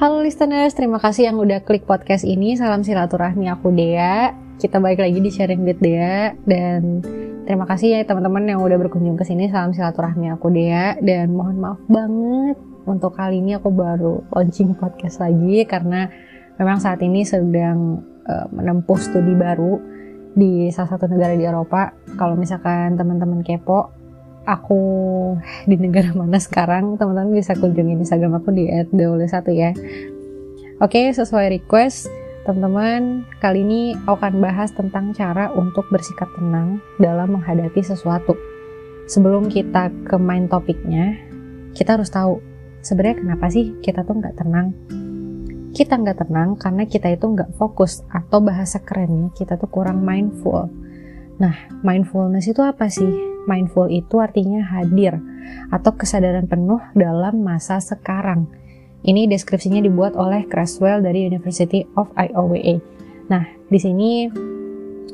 Halo listeners, terima kasih yang udah klik podcast ini. Salam silaturahmi aku Dea. Kita balik lagi di sharing with Dea dan terima kasih ya teman-teman yang udah berkunjung ke sini. Salam silaturahmi aku Dea dan mohon maaf banget untuk kali ini aku baru launching podcast lagi karena memang saat ini sedang uh, menempuh studi baru di salah satu negara di Eropa. Kalau misalkan teman-teman kepo, aku di negara mana sekarang teman-teman bisa kunjungi Instagram aku di @dole1 ya. Oke sesuai request teman-teman kali ini aku akan bahas tentang cara untuk bersikap tenang dalam menghadapi sesuatu. Sebelum kita ke main topiknya kita harus tahu sebenarnya kenapa sih kita tuh nggak tenang. Kita nggak tenang karena kita itu nggak fokus atau bahasa kerennya kita tuh kurang mindful. Nah mindfulness itu apa sih Mindful itu artinya hadir atau kesadaran penuh dalam masa sekarang. Ini deskripsinya dibuat oleh Creswell dari University of Iowa. Nah, di sini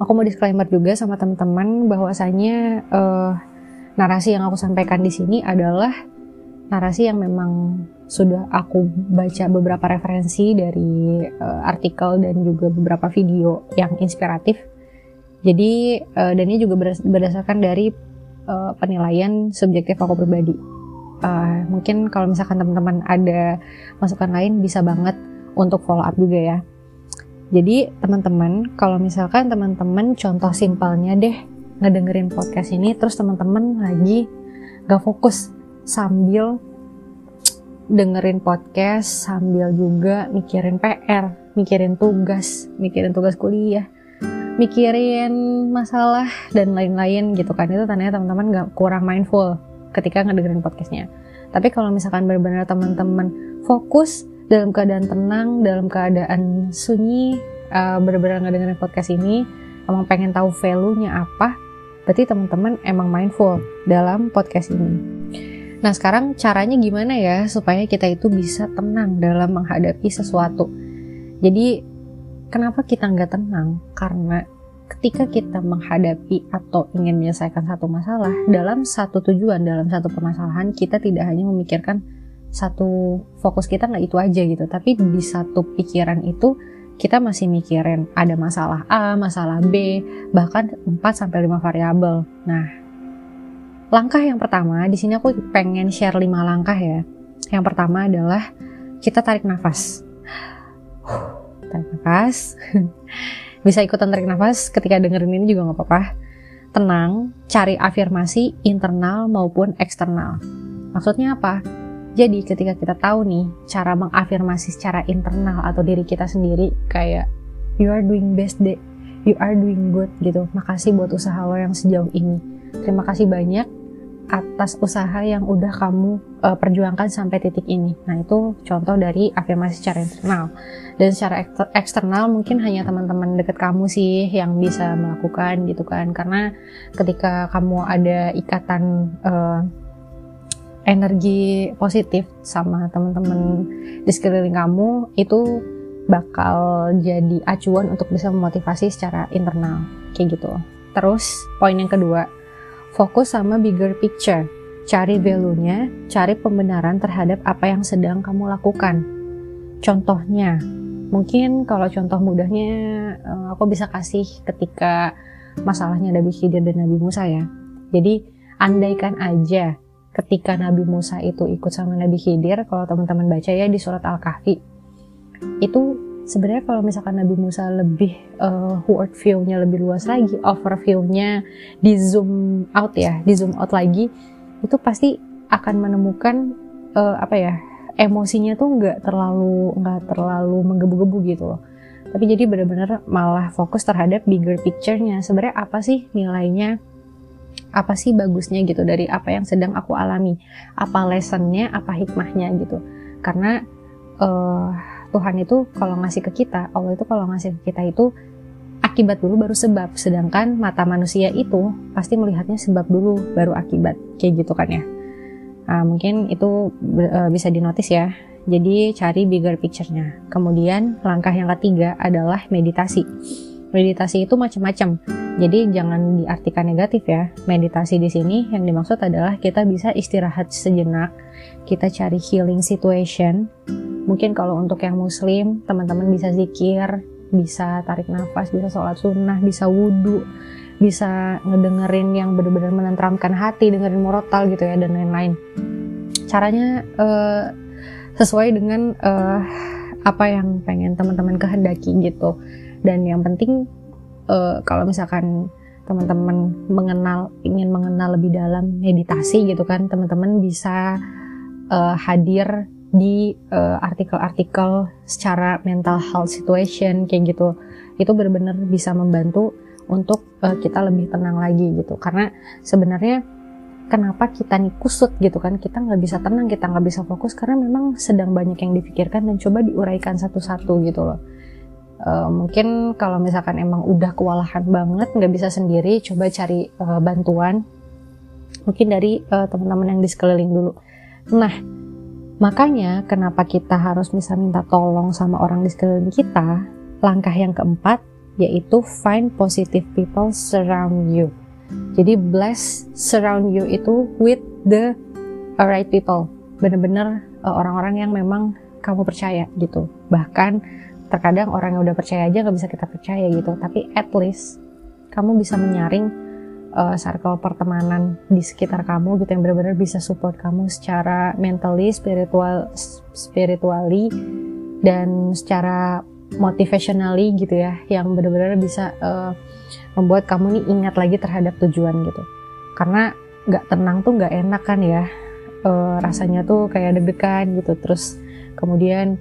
aku mau disclaimer juga sama teman-teman bahwasanya uh, narasi yang aku sampaikan di sini adalah narasi yang memang sudah aku baca beberapa referensi dari uh, artikel dan juga beberapa video yang inspiratif. Jadi uh, dan ini juga berdasarkan dari uh, penilaian subjektif aku pribadi. Uh, mungkin kalau misalkan teman-teman ada masukan lain bisa banget untuk follow up juga ya. Jadi teman-teman kalau misalkan teman-teman contoh simpelnya deh ngedengerin podcast ini terus teman-teman lagi gak fokus sambil dengerin podcast sambil juga mikirin PR, mikirin tugas, mikirin tugas kuliah, mikirin masalah dan lain-lain gitu kan. Itu tandanya teman-teman nggak kurang mindful ketika ngedengerin podcastnya. Tapi kalau misalkan benar-benar teman-teman fokus dalam keadaan tenang dalam keadaan sunyi uh, benar-benar ngedengerin podcast ini emang pengen tahu value-nya apa berarti teman-teman emang mindful dalam podcast ini. Nah sekarang caranya gimana ya supaya kita itu bisa tenang dalam menghadapi sesuatu? Jadi Kenapa kita nggak tenang? Karena ketika kita menghadapi atau ingin menyelesaikan satu masalah dalam satu tujuan, dalam satu permasalahan, kita tidak hanya memikirkan satu fokus kita nggak itu aja gitu, tapi di satu pikiran itu kita masih mikirin ada masalah A, masalah B, bahkan 4 sampai 5 variabel. Nah, langkah yang pertama di sini aku pengen share 5 langkah ya. Yang pertama adalah kita tarik nafas tarik nafas. Bisa ikutan tarik nafas ketika dengerin ini juga nggak apa-apa. Tenang cari afirmasi internal maupun eksternal. Maksudnya apa? Jadi ketika kita tahu nih cara mengafirmasi secara internal atau diri kita sendiri kayak you are doing best day you are doing good gitu. Makasih buat usaha lo yang sejauh ini. Terima kasih banyak atas usaha yang udah kamu uh, perjuangkan sampai titik ini. Nah, itu contoh dari afirmasi secara internal. Dan secara eksternal mungkin hanya teman-teman deket kamu sih yang bisa melakukan gitu kan. Karena ketika kamu ada ikatan uh, energi positif sama teman-teman di sekeliling kamu, itu bakal jadi acuan untuk bisa memotivasi secara internal kayak gitu. Terus poin yang kedua, Fokus sama bigger picture. Cari value-nya, cari pembenaran terhadap apa yang sedang kamu lakukan. Contohnya, mungkin kalau contoh mudahnya eh, aku bisa kasih ketika masalahnya Nabi Khidir dan Nabi Musa ya. Jadi, andaikan aja ketika Nabi Musa itu ikut sama Nabi Khidir, kalau teman-teman baca ya di surat Al-Kahfi, itu sebenarnya kalau misalkan Nabi Musa lebih uh, word view-nya lebih luas lagi, overview-nya di zoom out ya, di zoom out lagi, itu pasti akan menemukan uh, apa ya emosinya tuh nggak terlalu nggak terlalu menggebu-gebu gitu loh. Tapi jadi benar-benar malah fokus terhadap bigger picture-nya. Sebenarnya apa sih nilainya? Apa sih bagusnya gitu dari apa yang sedang aku alami? Apa lessonnya? Apa hikmahnya gitu? Karena uh, Tuhan itu kalau ngasih ke kita, Allah itu kalau ngasih ke kita itu akibat dulu baru sebab. Sedangkan mata manusia itu pasti melihatnya sebab dulu baru akibat. Kayak gitu kan ya. Nah, mungkin itu uh, bisa dinotis ya. Jadi cari bigger picture-nya. Kemudian langkah yang ketiga adalah meditasi. Meditasi itu macam-macam. Jadi jangan diartikan negatif ya. Meditasi di sini yang dimaksud adalah kita bisa istirahat sejenak, kita cari healing situation, Mungkin kalau untuk yang muslim, teman-teman bisa zikir, bisa tarik nafas, bisa sholat sunnah, bisa wudhu, bisa ngedengerin yang benar-benar menenteramkan hati, dengerin murotal gitu ya dan lain-lain. Caranya uh, sesuai dengan uh, apa yang pengen teman-teman kehendaki gitu. Dan yang penting uh, kalau misalkan teman-teman mengenal ingin mengenal lebih dalam meditasi gitu kan teman-teman bisa uh, hadir di eh, artikel-artikel uh, secara mental health situation kayak gitu. Itu benar-benar bisa membantu untuk uh, kita lebih tenang lagi gitu. Karena sebenarnya kenapa kita nih kusut gitu kan? Kita nggak bisa tenang kita nggak bisa fokus karena memang sedang banyak yang dipikirkan dan coba diuraikan satu-satu gitu loh. Uh, mungkin kalau misalkan emang udah kewalahan banget nggak bisa sendiri coba cari uh, bantuan mungkin dari uh, teman-teman yang di sekeliling dulu. Nah makanya kenapa kita harus bisa minta tolong sama orang di sekeliling kita langkah yang keempat yaitu find positive people surround you. Jadi bless surround you itu with the right people. Bener-bener uh, orang-orang yang memang kamu percaya gitu. Bahkan terkadang orang yang udah percaya aja nggak bisa kita percaya gitu. Tapi at least kamu bisa menyaring uh, circle pertemanan di sekitar kamu gitu yang benar-benar bisa support kamu secara mentally spiritual spiritually dan secara motivationally gitu ya yang benar-benar bisa uh, membuat kamu nih ingat lagi terhadap tujuan gitu. Karena nggak tenang tuh nggak enak kan ya uh, rasanya tuh kayak deg-degan gitu. Terus kemudian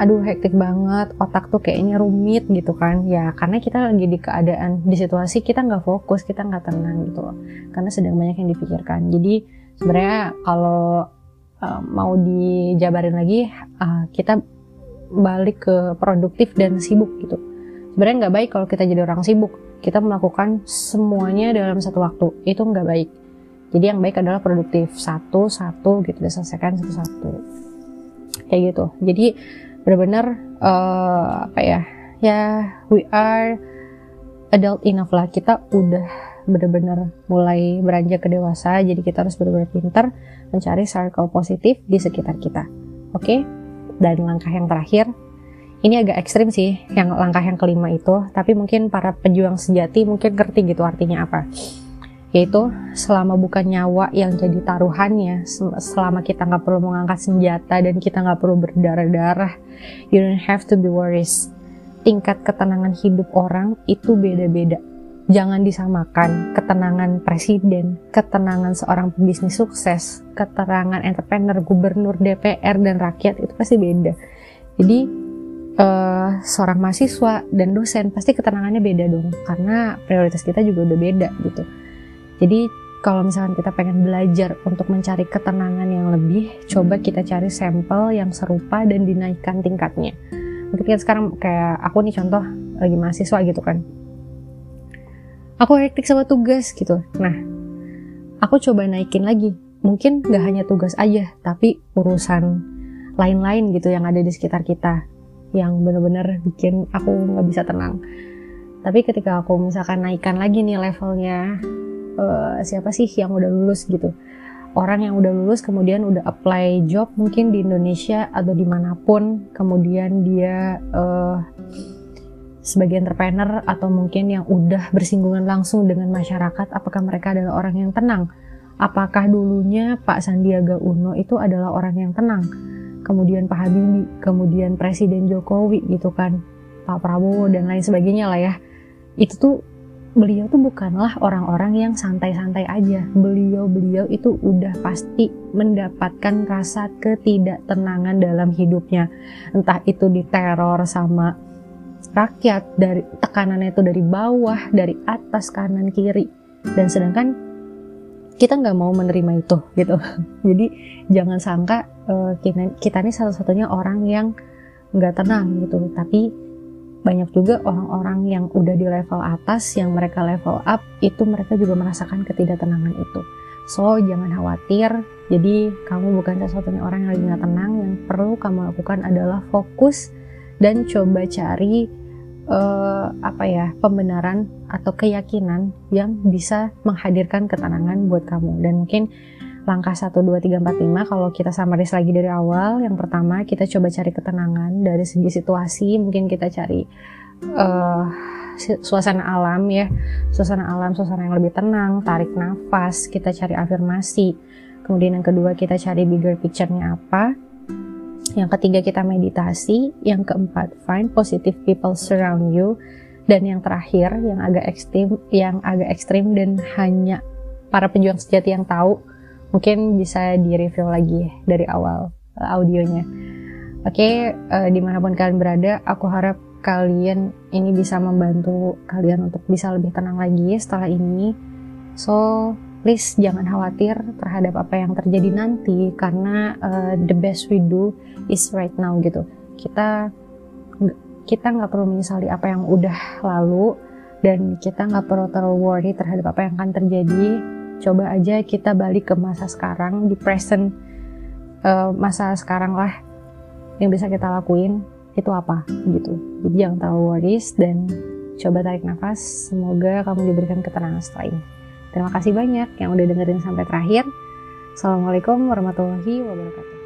aduh hektik banget otak tuh kayaknya rumit gitu kan. Ya karena kita lagi di keadaan di situasi kita nggak fokus kita nggak tenang gitu loh. Karena sedang banyak yang dipikirkan. Jadi sebenarnya kalau uh, mau dijabarin lagi uh, kita balik ke produktif dan sibuk gitu. Sebenarnya nggak baik kalau kita jadi orang sibuk. Kita melakukan semuanya dalam satu waktu. Itu nggak baik. Jadi yang baik adalah produktif. Satu satu gitu diselesaikan satu satu kayak gitu. Jadi benar-benar uh, apa ya ya we are adult enough lah. Kita udah benar-benar mulai beranjak ke dewasa jadi kita harus benar-benar pintar mencari circle positif di sekitar kita. Oke? Okay? dan langkah yang terakhir ini agak ekstrim sih yang langkah yang kelima itu tapi mungkin para pejuang sejati mungkin ngerti gitu artinya apa yaitu selama bukan nyawa yang jadi taruhannya selama kita nggak perlu mengangkat senjata dan kita nggak perlu berdarah-darah you don't have to be worries. Tingkat ketenangan hidup orang itu beda-beda. Jangan disamakan ketenangan presiden ketenangan seorang pebisnis sukses keterangan entrepreneur gubernur DPR dan rakyat itu pasti beda. Jadi uh, seorang mahasiswa dan dosen pasti ketenangannya beda dong karena prioritas kita juga udah beda gitu jadi kalau misalkan kita pengen belajar untuk mencari ketenangan yang lebih, coba kita cari sampel yang serupa dan dinaikkan tingkatnya. Mungkin kan sekarang kayak aku nih contoh lagi mahasiswa gitu kan. Aku hektik sama tugas gitu. Nah, aku coba naikin lagi. Mungkin gak hanya tugas aja, tapi urusan lain-lain gitu yang ada di sekitar kita. Yang bener-bener bikin aku gak bisa tenang. Tapi ketika aku misalkan naikkan lagi nih levelnya, uh, siapa sih yang udah lulus gitu. Orang yang udah lulus kemudian udah apply job mungkin di Indonesia atau di mana pun kemudian dia uh, sebagai entrepreneur atau mungkin yang udah bersinggungan langsung dengan masyarakat apakah mereka adalah orang yang tenang? Apakah dulunya Pak Sandiaga Uno itu adalah orang yang tenang? Kemudian Pak Habibie kemudian Presiden Jokowi gitu kan Pak Prabowo dan lain sebagainya lah ya. Itu tuh beliau tuh bukanlah orang-orang yang santai-santai aja. Beliau-beliau itu udah pasti mendapatkan rasa ketidaktenangan dalam hidupnya. Entah itu diteror sama rakyat, dari tekanannya itu dari bawah, dari atas, kanan, kiri. Dan sedangkan kita nggak mau menerima itu gitu. Jadi jangan sangka uh, kita, kita ini satu-satunya orang yang nggak tenang gitu. Tapi banyak juga orang-orang yang udah di level atas yang mereka level up itu mereka juga merasakan ketidaktenangan itu. So jangan khawatir. Jadi kamu bukan satu-satunya orang yang lagi gak tenang. Yang perlu kamu lakukan adalah fokus dan coba cari uh, apa ya pembenaran atau keyakinan yang bisa menghadirkan ketenangan buat kamu. Dan mungkin langkah 1, 2, 3, 4, 5 kalau kita summaries lagi dari awal yang pertama kita coba cari ketenangan dari segi situasi mungkin kita cari uh, suasana alam ya. Suasana alam suasana yang lebih tenang tarik nafas kita cari afirmasi. Kemudian yang kedua kita cari bigger picture-nya apa. Yang ketiga kita meditasi. Yang keempat find positive people surround you. Dan yang terakhir yang agak ekstrim yang agak ekstrim dan hanya para pejuang sejati yang tahu mungkin bisa di review lagi dari awal uh, audionya oke okay, uh, di mana pun kalian berada aku harap kalian ini bisa membantu kalian untuk bisa lebih tenang lagi setelah ini. So, please jangan khawatir terhadap apa yang terjadi nanti karena uh, the best we do is right now gitu. Kita kita nggak perlu menyesali apa yang udah lalu dan kita nggak perlu terlalu worry terhadap apa yang akan terjadi. Coba aja kita balik ke masa sekarang di present uh, masa sekarang lah yang bisa kita lakuin itu apa gitu. Jadi jangan terlalu worries dan coba tarik nafas. Semoga kamu diberikan ketenangan setelah ini. Terima kasih banyak yang udah dengerin sampai terakhir. Assalamualaikum warahmatullahi wabarakatuh